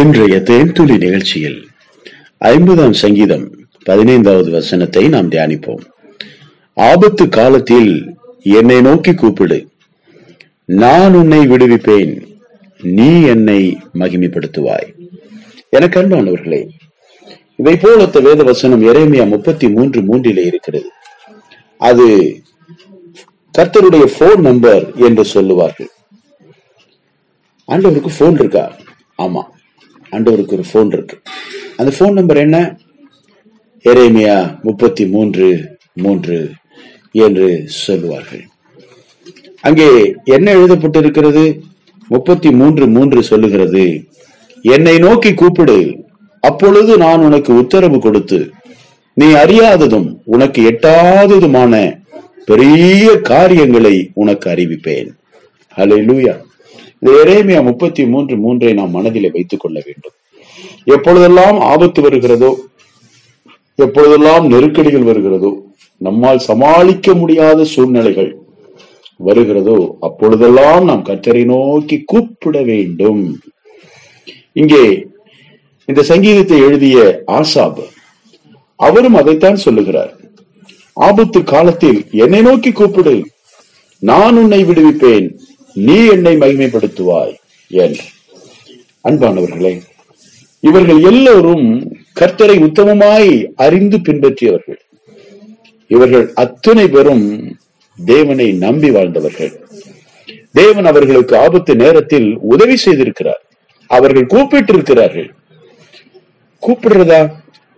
இன்றைய தேன்துளி நிகழ்ச்சியில் ஐம்பதாம் சங்கீதம் பதினைந்தாவது வசனத்தை நாம் தியானிப்போம். ஆபத்து காலத்தில் என்னை நோக்கி கூப்பிடு. நான் உன்னை விடுவிப்பேன். நீ என்னை மகிமைப்படுத்துவாய். எனக்கு அன்பானவர்களே இதை போலத்த வேத வசனம் எரேமியா முப்பத்தி மூன்று மூன்றிலே இருக்கிறது. அது கர்த்தருடைய போன் நம்பர் என்று சொல்லுவார்கள். ஆண்டவருக்கு போன் இருக்கா? ஆமா. ஆண்டவருக்கு ஒரு போன் இருக்கு. அந்த போன் நம்பர் என்ன? எரேமியா முப்பத்தி மூன்று மூன்று என்று சொல்லுவார்கள். அங்கே என்ன எழுதப்பட்டிருக்கிறது? முப்பத்தி மூன்று மூன்று சொல்லுகிறது. என்னை நோக்கி கூப்பிடு. அப்பொழுது நான் உனக்கு உத்தரவு கொடுத்து நீ அறியாததும் உனக்கு எட்டாததுமான பெரிய காரியங்களை உனக்கு அறிவிப்பேன். ஹalleluya இந்த எரேமியா முப்பத்தி மூன்று மூன்றை நாம் மனதிலே வைத்துக் கொள்ள வேண்டும். எப்பொழுதெல்லாம் ஆபத்து வருகிறதோ எப்பொழுதெல்லாம் நெருக்கடிகள் வருகிறதோ நம்மால் சமாளிக்க முடியாத சூழ்நிலைகள் வருகிறதோ அப்பொழுதெல்லாம் நாம் கத்தரை நோக்கி கூப்பிட வேண்டும். இங்கே இந்த சங்கீதத்தை எழுதிய ஆசாப் அவரும் அதைத்தான் சொல்லுகிறார். ஆபத்து காலத்தில் என்னை நோக்கி கூப்பிடு நான் உன்னை விடுவிப்பேன். நீ என்னை மகிமைப்படுத்துவாய் என்று. அன்பானவர்களே இவர்கள் எல்லோரும் கர்த்தரை உத்தமமாய் அறிந்து பின்பற்றியவர்கள். இவர்கள் அத்தனை பேரும் தேவனை நம்பி வாழ்ந்தவர்கள். தேவன் அவர்களுக்கு ஆபத்து நேரத்தில் உதவி செய்திருக்கிறார். அவர்கள் கூப்பிட்டு இருக்கிறார்கள் கூப்பிடுறதா?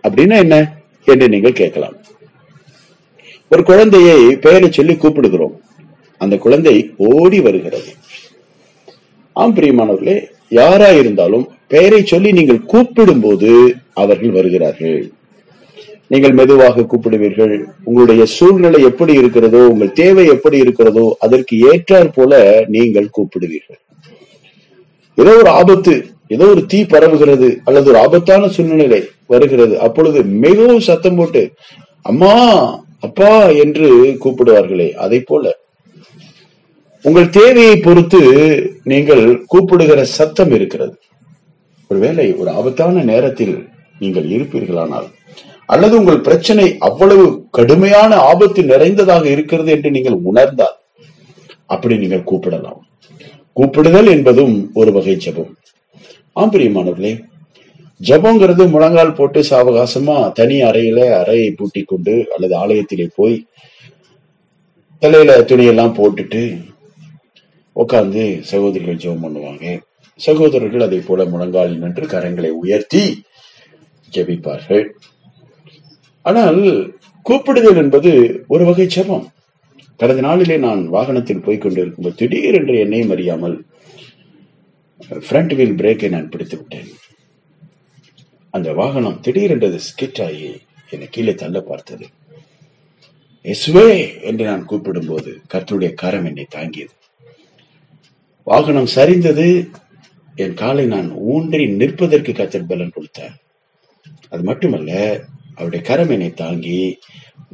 அப்படின்னா என்ன? என்று நீங்கள் கேட்கலாம். ஒரு குழந்தையை பெயரை சொல்லி கூப்பிடுகிறோம். அந்த குழந்தை ஓடி வருகிறது. ஆம் பிரியமானவர்களே யாரா இருந்தாலும் பெயரை சொல்லி நீங்கள் கூப்பிடும் போது அவர்கள் வருகிறார்கள். நீங்கள் மெதுவாக கூப்பிடுவீர்கள். உங்களுடைய சூழ்நிலை எப்படி இருக்கிறதோ உங்கள் தேவை எப்படி இருக்கிறதோ அதற்கு ஏற்றாற் போல நீங்கள் கூப்பிடுவீர்கள். ஏதோ ஒரு ஆபத்து ஏதோ ஒரு தீ பரவுகிறது அல்லது ஒரு ஆபத்தான சூழ்நிலை வருகிறது. அப்பொழுது மிகவும் சத்தம் போட்டு அம்மா அப்பா என்று கூப்பிடுவார்களே. அதை போல உங்கள் தேவையை பொறுத்து நீங்கள் கூப்பிடுகிற சத்தம் இருக்கிறது. ஒருவேளை ஒரு ஆபத்தான நேரத்தில் நீங்கள் இருப்பீர்களானால் அல்லது உங்கள் பிரச்சனை அவ்வளவு கடுமையான ஆபத்து நிறைந்ததாக இருக்கிறது என்று நீங்கள் உணர்ந்தால் அப்படி நீங்கள் கூப்பிடலாம். கூப்பிடுதல் என்பதும் ஒரு வகை ஜெபம். ஆம்பரியமானவர்களே ஜபங்கிறது முழங்கால் போட்டு சாவகாசமா தனி அறையில அறையை பூட்டி கொண்டு அல்லது ஆலயத்திலே போய் தலையில துணியெல்லாம் போட்டுட்டு உட்கார்ந்து சகோதரிகள் ஜெபம் பண்ணுவாங்க. சகோதரர்கள் அதை போல முழங்கால் நின்று கரங்களை உயர்த்தி ஜெபிப்பார்கள். ஆனால் கூப்பிடுதல் என்பது ஒரு வகை ஜெபம். கடந்த நாளிலே நான் வாகனத்தில் போய் கொண்டிருக்கும்போது திடீரென்று என்னையும் அறியாமல் ஃப்ரண்ட் வீல் பிரேக்கை நான் பிடித்து விட்டேன். அந்த வாகனம் திடீரென்றது ஸ்கிட் ஆகி என்னை கீழே தள்ள பார்த்தது. எஸ்வே என்று நான் கூப்பிடும்போது கர்த்தருடைய கரம் என்னை தாங்கியது. வாகனம் சரிந்தது. என் காலை நான் ஊன்றி நிற்பதற்கு கத்தர் பலன் கொடுத்தார். அது மட்டுமல்ல அவருடைய கரம் என்னை தாங்கி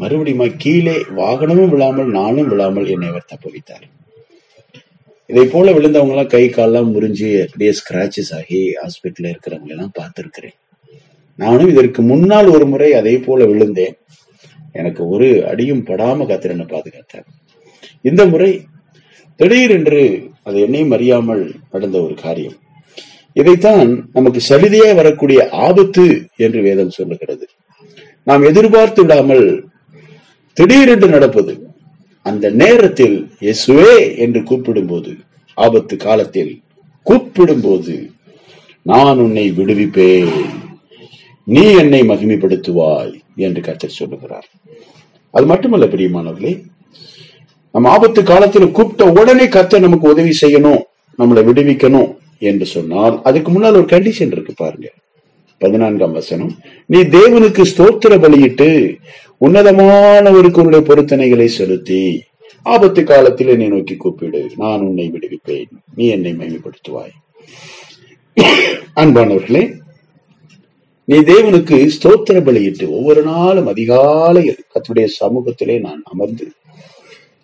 மறுபடியும் கீழே வாகனமும் விழாமல் நானும் விழாமல் என்னை அவர் தப்ப வைத்தார் இதை போல விழுந்தவங்க எல்லாம் கை காலெல்லாம் முறிஞ்சு அப்படியே ஸ்கிராச்சஸ் ஆகி ஹாஸ்பிட்டல்ல இருக்கிறவங்க எல்லாம் பார்த்திருக்கிறேன். நானும் இதற்கு முன்னால் ஒரு முறை அதே போல விழுந்தேன். எனக்கு ஒரு அடியும் படாம கத்திரனை பாதுகாத்தார். இந்த முறை திடீரென்று அது என்னையும் அறியாமல் நடந்த ஒரு காரியம். இதைத்தான் நமக்கு சலுதையே வரக்கூடிய ஆபத்து என்று வேதம் சொல்லுகிறது. நாம் எதிர்பார்த்து விடாமல் திடீரென்று நடப்பது அந்த நேரத்தில் இயேசுவே என்று கூப்பிடும்போது ஆபத்து காலத்தில் கூப்பிடும் போது நான் உன்னை விடுவிப்பேன். நீ என்னை மகிமைப்படுத்துவாய் என்று கத்தர் சொல்லுகிறார். அது மட்டுமல்ல பிரியமானவர்களே நம்ம ஆபத்து காலத்தில் கூப்பிட்ட உடனே கத்த நமக்கு உதவி செய்யணும் நம்மளை விடுவிக்கணும் என்று சொன்னால் அதுக்கு முன்னால் ஒரு கண்டிஷன் இருக்கு பாருங்க. பதினான்காம் வசனம் நீ தேவனுக்கு ஸ்தோத்திர பலியிட்டு உன்னதமானவருக்கு உன்னுடைய பொருத்தனைகளை செலுத்தி ஆபத்து காலத்தில் என்னை நோக்கி கூப்பிடு நான் உன்னை விடுவிப்பேன் நீ என்னை மகிமைப்படுத்துவாய். அன்பானவர்களே நீ தேவனுக்கு ஸ்தோத்திர பலியிட்டு ஒவ்வொரு நாளும் அதிகாலையில் கத்துடைய சமூகத்திலே நான் அமர்ந்து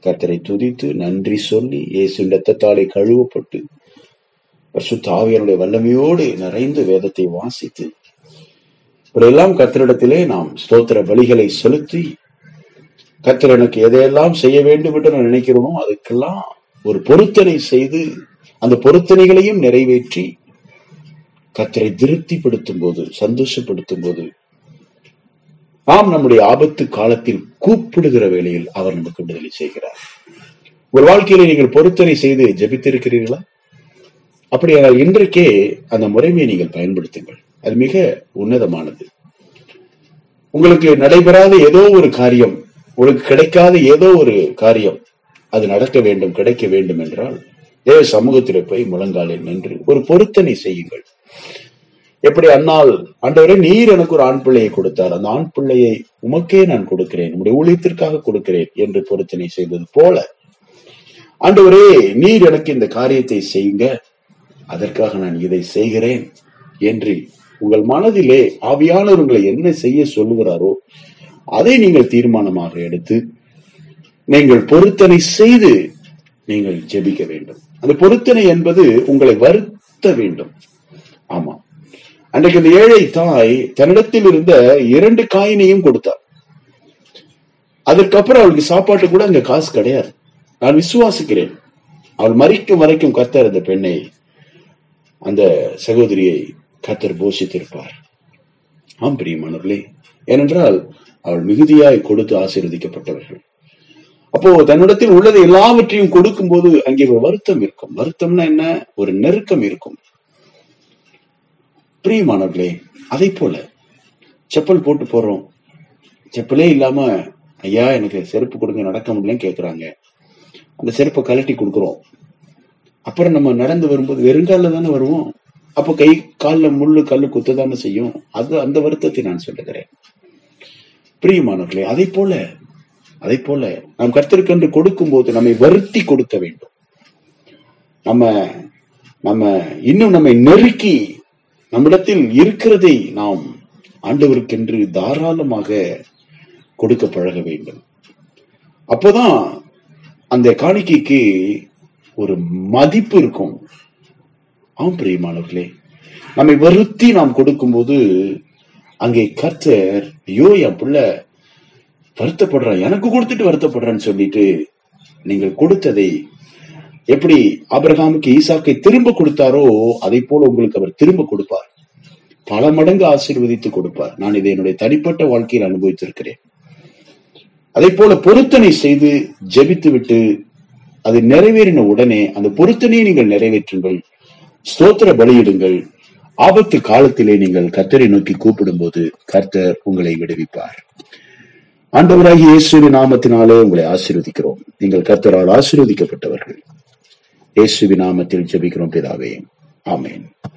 கத்தரை துதித்து நன்றி சொல்லி இயேசு ரத்தத்தாலே கழுவப்பட்டு பரிசுத்த ஆவியனுடைய வல்லமையோடு நிறைந்து வேதத்தை வாசித்து இப்படியெல்லாம் கத்தரிடத்திலே நாம் ஸ்தோத்திர பலிகளை செலுத்தி கத்தர் எனக்கு எதையெல்லாம் செய்ய வேண்டும் என்று நான் நினைக்கிறோமோ அதுக்கெல்லாம் ஒரு பொருத்தனை செய்து அந்த பொருத்தனைகளையும் நிறைவேற்றி கத்தரை திருப்திப்படுத்தும் போது சந்தோஷப்படுத்தும் போது நாம் நம்முடைய ஆபத்து காலத்தில் கூப்பிடுகிற வேளையில் அவர் நமக்கு விடுதலை செய்கிறார். ஒரு வாழ்க்கையில நீங்கள் பொருத்தனை செய்து ஜெபித்திருக்கிறீர்களா? அப்படியானால் இன்றைக்கே அந்த முறைமையை நீங்கள் பயன்படுத்துங்கள். அது மிக உன்னதமானது. உங்களுக்கு நடைபெறாத ஏதோ ஒரு காரியம் உங்களுக்கு கிடைக்காத ஏதோ ஒரு காரியம் அது நடக்க வேண்டும் கிடைக்க வேண்டும் என்றால் தேவ சமூகத்தில் போய் முழங்காலில் நின்று ஒரு பொருத்தனை செய்யுங்கள். எப்படி அன்னால் ஆண்டவரே நீர் எனக்கு ஒரு ஆண் பிள்ளையை கொடுத்தார். அந்த ஆண் பிள்ளையை உமக்கே நான் கொடுக்கிறேன். உங்களுடைய ஊழியத்திற்காக கொடுக்கிறேன் என்று பொருத்தனை செய்தது போல. ஆண்டவரே நீர் எனக்கு இந்த காரியத்தை செய்யுங்க அதற்காக நான் இதை செய்கிறேன் என்று உங்கள் மனதிலே ஆவியானவர் உங்களை என்ன செய்ய சொல்லுகிறாரோ அதை நீங்கள் தீர்மானமாக எடுத்து நீங்கள் பொருத்தனை செய்து நீங்கள் ஜெபிக்க வேண்டும். அந்த பொருத்தனை என்பது உங்களை வருத்த வேண்டும். ஆமா அன்றைக்கு இந்த ஏழை தாய் தன்னிடத்தில் இருந்த இரண்டு காயினையும் கொடுத்தார். அதுக்கப்புறம் அவளுக்கு சாப்பாட்டு கூட அங்க காசு கிடையாது. நான் விசுவாசிக்கிறேன். அவள் மறிக்கும் வரைக்கும் கத்தர் அந்த பெண்ணை அந்த சகோதரியை கத்தர் போஷித்திருப்பார். ஆம் பிரியமானவர்களே. ஏனென்றால் அவள் மிகுதியாய் கொடுத்து ஆசீர்வதிக்கப்பட்டவர்கள். அப்போ தன்னிடத்தில் உள்ளதை எல்லாவற்றையும் கொடுக்கும் போது அங்கே ஒரு வருத்தம் இருக்கும். வருத்தம்னா என்ன? ஒரு நெருக்கம் இருக்கும். பிரியமானவர்களே அதை போல செப்பல் போட்டு போறோம் செப்பலே இல்லாம ஐயா எனக்கு செருப்பு கொடுங்க நடக்க முடியலன்னு கேக்குறாங்க. அந்த செருப்பை கழட்டி கொடுக்குறோம். அப்புறம் நம்ம நடந்து வரும்போது வெறுங்கால தானே வருவோம். அப்போ கை காலில் முள்ளு கல்லு குத்ததானே செய்யும். அது அந்த வருத்தத்தை நான் சொல்லுகிறேன். பிரியமானவர்களே அதை போல அதை போல நாம் கர்த்தருக்கென்று கொடுக்கும் போது நம்மை வருத்தி கொடுக்க வேண்டும். நம்ம நம்ம இன்னும் நம்மை நெருக்கி நம்மிடத்தில் இருக்கிறதை நாம் ஆண்டவருக்கென்று தாராளமாக கொடுக்க பழக வேண்டும். அப்போதான் அந்த காணிக்கைக்கு ஒரு மதிப்பு இருக்கும். ஆம் பிரியமானவர்களே நம்மை வருத்தி நாம் கொடுக்கும்போது அங்கே கர்த்தர் ஐயோ என் பிள்ள வருத்தப்படுறான் எனக்கு கொடுத்துட்டு வருத்தப்படுறான்னு சொல்லிட்டு நீங்கள் கொடுத்ததை எப்படி ஆபிரகாமுக்கு ஈசாக்கை திரும்ப கொடுத்தாரோ அதை போல உங்களுக்கு அவர் திரும்ப கொடுப்பார். பல மடங்கு ஆசீர்வதித்து கொடுப்பார். நான் இதை என்னுடைய தனிப்பட்ட வாழ்க்கையில் அனுபவித்திருக்கிறேன். அதை போல பொருத்தனை செய்து ஜெபித்து விட்டு அது நிறைவேறின உடனே அந்த பொருத்தனையை நீங்கள் நிறைவேற்றுங்கள். ஸ்தோத்திர பலியிடுங்கள். ஆபத்து காலத்திலே நீங்கள் கர்த்தரை நோக்கி கூப்பிடும்போது கர்த்தர் உங்களை விடுவிப்பார். ஆண்டவராகி இயேசுவின் நாமத்தினாலே உங்களை ஆசீர்வதிக்கிறோம். நீங்கள் கர்த்தரால் ஆசீர்வதிக்கப்பட்டவர்கள். இயேசுவின் நாமத்தில் ஜெபிக்கிறோம் பிதாவே. ஆமேன்.